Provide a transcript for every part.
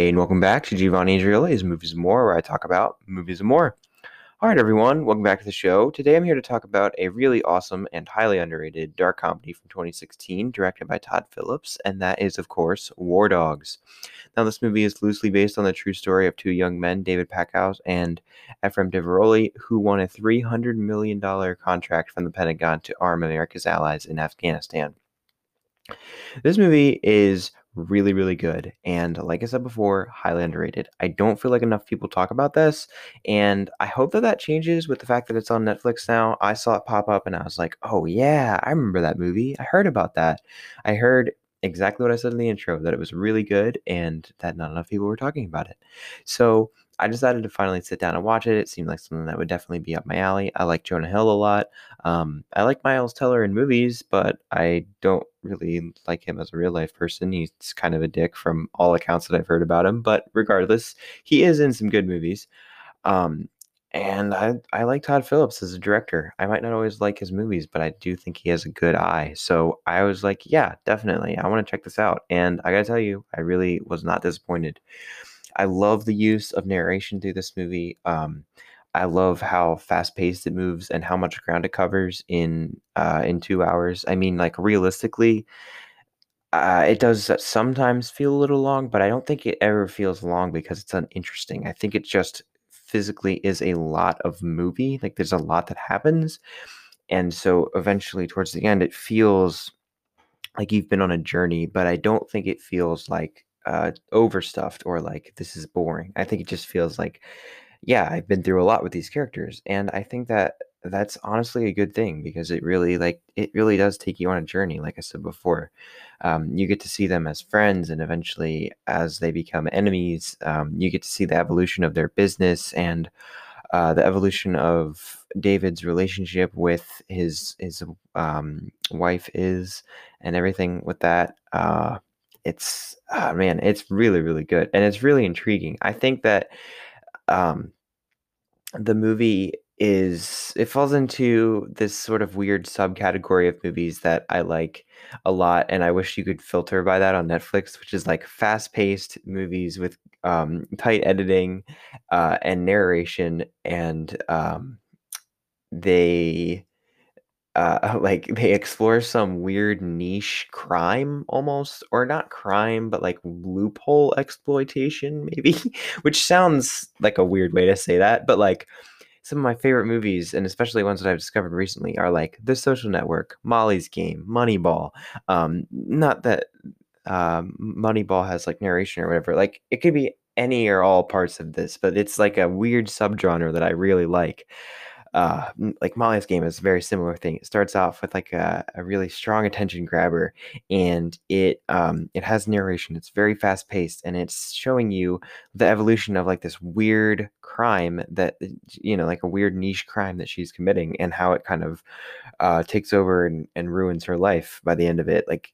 Hey, and welcome back to Giovanni Andreoli's Movies and More, where I talk about movies and more. All right, everyone, welcome back to the show. Today I'm here to talk about a really awesome and highly underrated dark comedy from 2016, directed by Todd Phillips, and that is, of course, War Dogs. Now, this movie is loosely based on the true story of two young men, David Packouz and Ephraim Diveroli, who won a $300 million contract from the Pentagon to arm America's allies in Afghanistan. This movie is really, really good. And like I said before, highly underrated. I don't feel like enough people talk about this. And I hope that that changes with the fact that it's on Netflix now. I saw it pop up and I was like, oh, yeah, I remember that movie. I heard about that. I heard exactly what I said in the intro that it was really good and that not enough people were talking about it. So I decided to finally sit down and watch it. It seemed like something that would definitely be up my alley. I like Jonah Hill a lot. Um, I like Miles Teller in movies, but I don't really like him as a real life person. He's kind of a dick from all accounts that I've heard about him. But regardless, he is in some good movies. Um, and I, I like Todd Phillips as a director. I might not always like his movies, but I do think he has a good eye. So I was like, yeah, definitely. I want to check this out. And I got to tell you, I really was not disappointed. I love the use of narration through this movie. Um, I love how fast paced it moves and how much ground it covers in uh, in two hours. I mean, like realistically, uh, it does sometimes feel a little long, but I don't think it ever feels long because it's uninteresting. I think it just physically is a lot of movie. Like there's a lot that happens, and so eventually towards the end, it feels like you've been on a journey. But I don't think it feels like uh, overstuffed or like this is boring. I think it just feels like, yeah, I've been through a lot with these characters, and I think that that's honestly a good thing because it really like it really does take you on a journey. Like I said before, um, you get to see them as friends, and eventually, as they become enemies, um, you get to see the evolution of their business and. Uh, the evolution of David's relationship with his his um, wife is, and everything with that. Uh, it's oh man, it's really really good and it's really intriguing. I think that um, the movie is it falls into this sort of weird subcategory of movies that I like a lot and I wish you could filter by that on Netflix, which is like fast-paced movies with um, tight editing uh, and narration and um, they uh, like they explore some weird niche crime almost, or not crime, but like loophole exploitation, maybe, which sounds like a weird way to say that, but like some of my favorite movies, and especially ones that I've discovered recently, are like The Social Network, Molly's Game, Moneyball. Um, not that um, Moneyball has like narration or whatever. Like it could be any or all parts of this, but it's like a weird subgenre that I really like uh, like Molly's game is a very similar thing. It starts off with like a, a really strong attention grabber, and it um, it has narration. It's very fast paced, and it's showing you the evolution of like this weird crime that you know, like a weird niche crime that she's committing, and how it kind of uh, takes over and, and ruins her life by the end of it. Like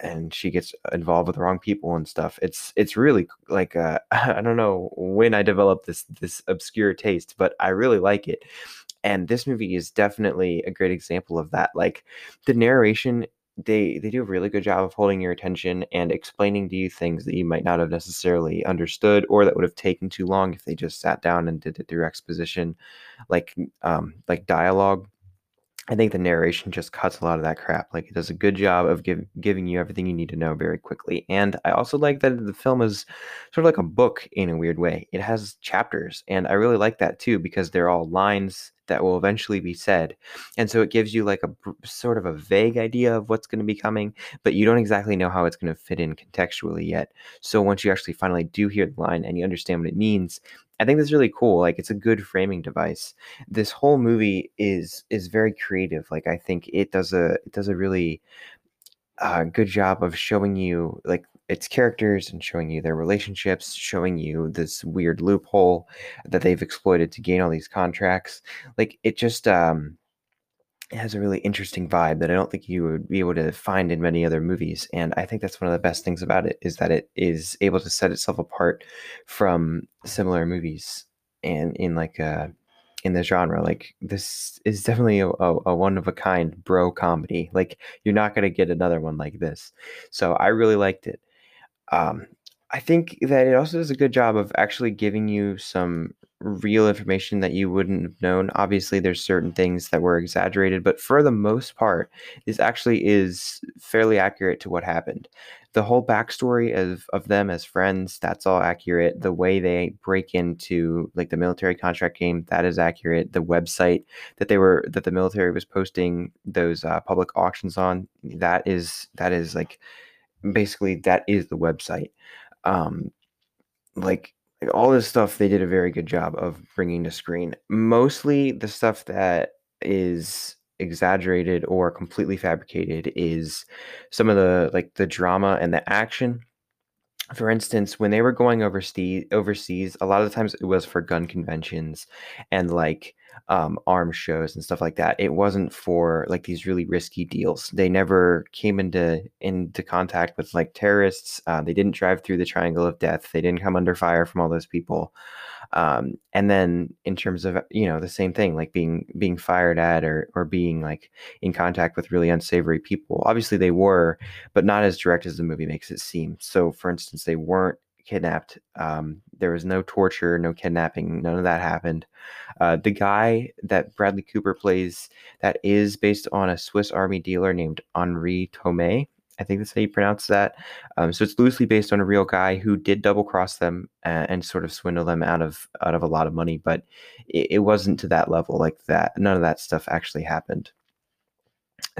and she gets involved with the wrong people and stuff. It's it's really like uh, I don't know when I developed this this obscure taste, but I really like it and this movie is definitely a great example of that like the narration they they do a really good job of holding your attention and explaining to you things that you might not have necessarily understood or that would have taken too long if they just sat down and did it through exposition like um like dialogue I think the narration just cuts a lot of that crap. Like it does a good job of give, giving you everything you need to know very quickly. And I also like that the film is sort of like a book in a weird way. It has chapters, and I really like that too because they're all lines that will eventually be said. And so it gives you like a sort of a vague idea of what's going to be coming, but you don't exactly know how it's going to fit in contextually yet. So once you actually finally do hear the line and you understand what it means, I think that's really cool. Like it's a good framing device. This whole movie is is very creative. Like I think it does a it does a really uh, good job of showing you like its characters and showing you their relationships, showing you this weird loophole that they've exploited to gain all these contracts. Like it just um it has a really interesting vibe that I don't think you would be able to find in many other movies. And I think that's one of the best things about it is that it is able to set itself apart from similar movies and in like a uh, in the genre. Like this is definitely a, a, a one of a kind bro comedy. Like you're not gonna get another one like this. So I really liked it. Um, I think that it also does a good job of actually giving you some real information that you wouldn't have known. Obviously, there's certain things that were exaggerated, but for the most part, this actually is fairly accurate to what happened. The whole backstory of, of them as friends, that's all accurate. The way they break into like the military contract game, that is accurate. The website that they were that the military was posting those uh, public auctions on, that is that is like basically that is the website um, like, like all this stuff they did a very good job of bringing to screen. Mostly the stuff that is exaggerated or completely fabricated is some of the like the drama and the action for instance, when they were going overseas, overseas, a lot of the times it was for gun conventions and like um, arms shows and stuff like that. It wasn't for like these really risky deals. They never came into into contact with like terrorists. Uh, they didn't drive through the Triangle of Death. They didn't come under fire from all those people. Um, and then in terms of you know the same thing, like being being fired at or or being like in contact with really unsavory people. Obviously they were, but not as direct as the movie makes it seem. So for instance, they weren't kidnapped. Um, there was no torture, no kidnapping, none of that happened. Uh, the guy that Bradley Cooper plays, that is based on a Swiss Army dealer named Henri Thomet. I think that's how you pronounce that. Um, so it's loosely based on a real guy who did double cross them and, and, sort of swindle them out of out of a lot of money, but it, it wasn't to that level like that. None of that stuff actually happened.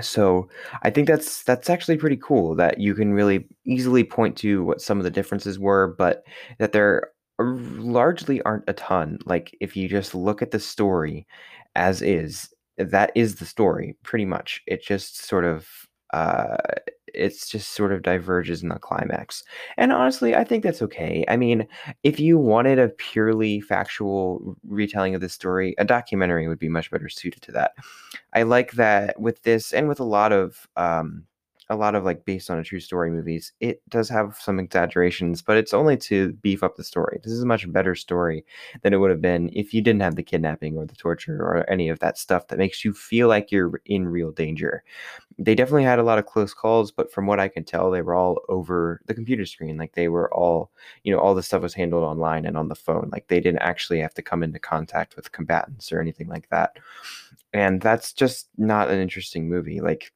So I think that's that's actually pretty cool that you can really easily point to what some of the differences were, but that there largely aren't a ton. Like if you just look at the story as is, that is the story pretty much. It just sort of uh, it's just sort of diverges in the climax. And honestly, I think that's okay. I mean, if you wanted a purely factual retelling of the story, a documentary would be much better suited to that. I like that with this and with a lot of um, a lot of like based on a true story movies, it does have some exaggerations, but it's only to beef up the story. This is a much better story than it would have been if you didn't have the kidnapping or the torture or any of that stuff that makes you feel like you're in real danger. They definitely had a lot of close calls, but from what I can tell, they were all over the computer screen. Like they were all, you know, all the stuff was handled online and on the phone. Like they didn't actually have to come into contact with combatants or anything like that. And that's just not an interesting movie. Like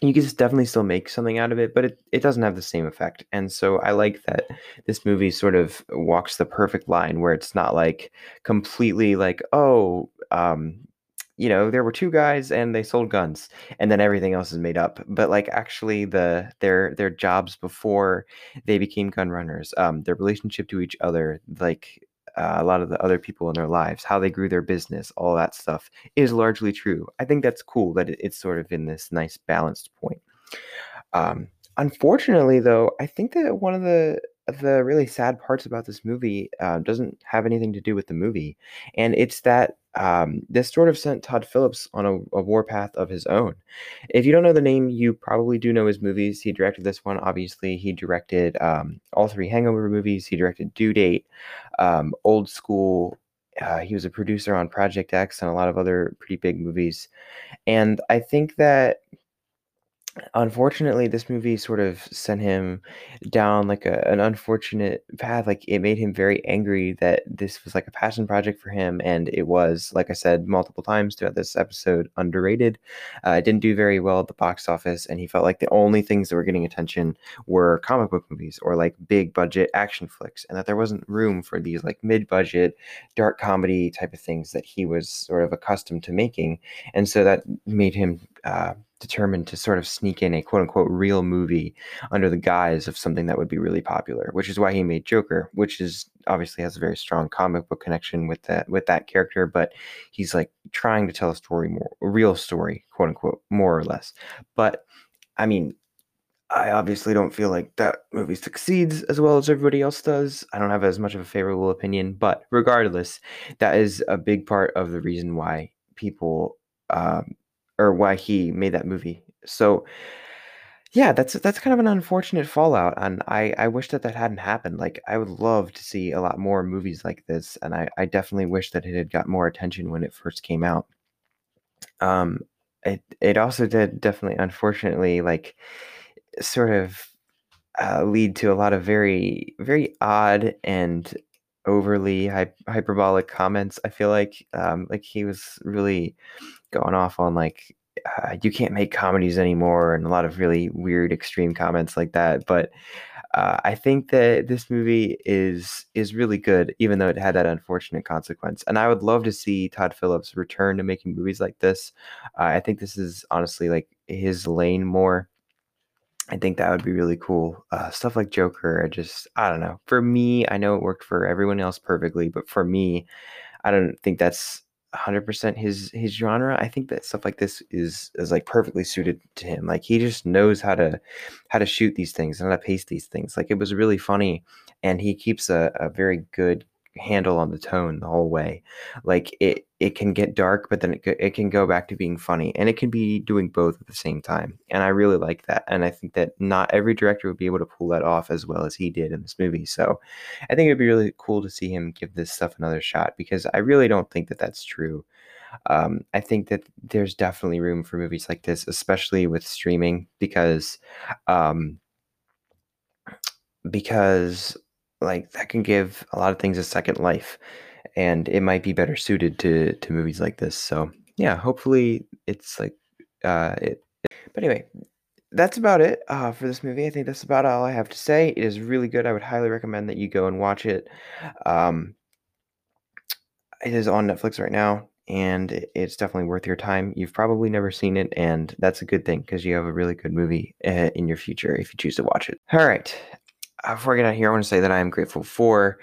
you can just definitely still make something out of it, but it, it doesn't have the same effect. And so I like that this movie sort of walks the perfect line where it's not like completely like, oh, um, you know, there were two guys and they sold guns and then everything else is made up. But like actually the their their jobs before they became gun runners, um, their relationship to each other, like uh, a lot of the other people in their lives, how they grew their business, all that stuff is largely true. I think that's cool that it's sort of in this nice balanced point. Um, unfortunately, though, I think that one of the the really sad parts about this movie uh, doesn't have anything to do with the movie, and it's that um, this sort of sent Todd Phillips on a, a, warpath of his own. If you don't know the name, you probably do know his movies. He directed this one, obviously. He directed um, all three Hangover movies. He directed Due Date, um, Old School. Uh, he was a producer on Project X and a lot of other pretty big movies. And I think that unfortunately this movie sort of sent him down like a, an unfortunate path like it made him very angry that this was like a passion project for him and it was like i said multiple times throughout this episode underrated. Uh, it didn't do very well at the box office and he felt like the only things that were getting attention were comic book movies or like big budget action flicks and that there wasn't room for these like mid-budget dark comedy type of things that he was sort of accustomed to making and so that made him uh, determined to sort of sneak in a quote unquote real movie under the guise of something that would be really popular, which is why he made Joker, which is obviously has a very strong comic book connection with that with that character, but he's like trying to tell a story more a real story, quote unquote, more or less. But I mean, I obviously don't feel like that movie succeeds as well as everybody else does. I don't have as much of a favorable opinion, but regardless, that is a big part of the reason why people um, or why he made that movie. So yeah, that's that's kind of an unfortunate fallout, and I I wish that that hadn't happened. Like I would love to see a lot more movies like this, and I I definitely wish that it had got more attention when it first came out. Um, it it also did definitely, unfortunately, like sort of uh, lead to a lot of very very odd and overly hy- hyperbolic comments. I feel like um, like he was really going off on like uh, you can't make comedies anymore and a lot of really weird extreme comments like that. But uh, I think that this movie is is really good, even though it had that unfortunate consequence. And I would love to see Todd Phillips return to making movies like this. Uh, I think this is honestly like his lane more. I think that would be really cool. Uh, stuff like Joker, I just, I don't know. For me, I know it worked for everyone else perfectly, but for me, I don't think that's 100% his his genre. I think that stuff like this is is like perfectly suited to him. Like he just knows how to how to shoot these things and how to pace these things. Like it was really funny, and he keeps a, a very good handle on the tone the whole way. Like it it can get dark, but then it, it can go back to being funny, and it can be doing both at the same time. And I really like that. And I think that not every director would be able to pull that off as well as he did in this movie. So I think it'd be really cool to see him give this stuff another shot because I really don't think that that's true. Um, I think that there's definitely room for movies like this, especially with streaming, because um, because like that can give a lot of things a second life and it might be better suited to to movies like this so yeah hopefully it's like uh it but anyway that's about it uh, for this movie i think that's about all i have to say it is really good i would highly recommend that you go and watch it um it is on netflix right now and it's definitely worth your time you've probably never seen it and that's a good thing because you have a really good movie uh, in your future if you choose to watch it. All right before I get out here, I want to say that I am grateful for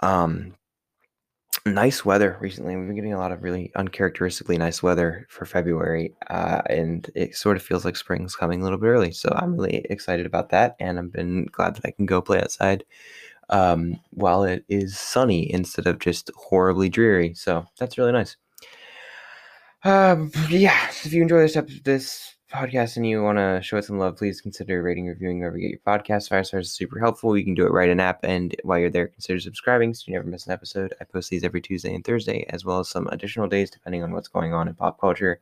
um, nice weather recently. We've been getting a lot of really uncharacteristically nice weather for February, uh, and it sort of feels like spring's coming a little bit early. So I'm really excited about that, and I've been glad that I can go play outside um, while it is sunny instead of just horribly dreary. So that's really nice. Uh, yeah, if you enjoy this episode, this podcast and you want to show it some love, please consider rating, reviewing wherever you get your podcast. Five stars is super helpful. You can do it right in app, and while you're there, consider subscribing so you never miss an episode. I post these every Tuesday and Thursday, as well as some additional days depending on what's going on in pop culture.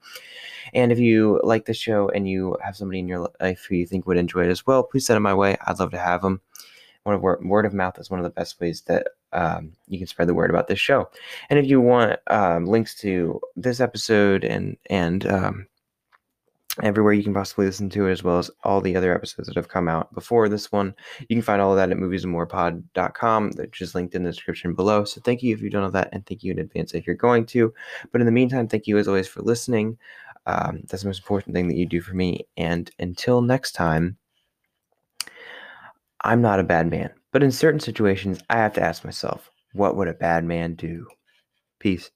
And if you like the show and you have somebody in your life who you think would enjoy it as well, please send them my way. I'd love to have them. Word of mouth is one of the best ways that um, you can spread the word about this show. And if you want um, links to this episode and and um, everywhere you can possibly listen to it, as well as all the other episodes that have come out before this one. You can find all of that at moviesandmorepod.com, which is linked in the description below. So thank you if you've done all that, and thank you in advance if you're going to. But in the meantime, thank you as always for listening. Um, that's the most important thing that you do for me. And until next time, I'm not a bad man. But in certain situations, I have to ask myself, what would a bad man do? Peace.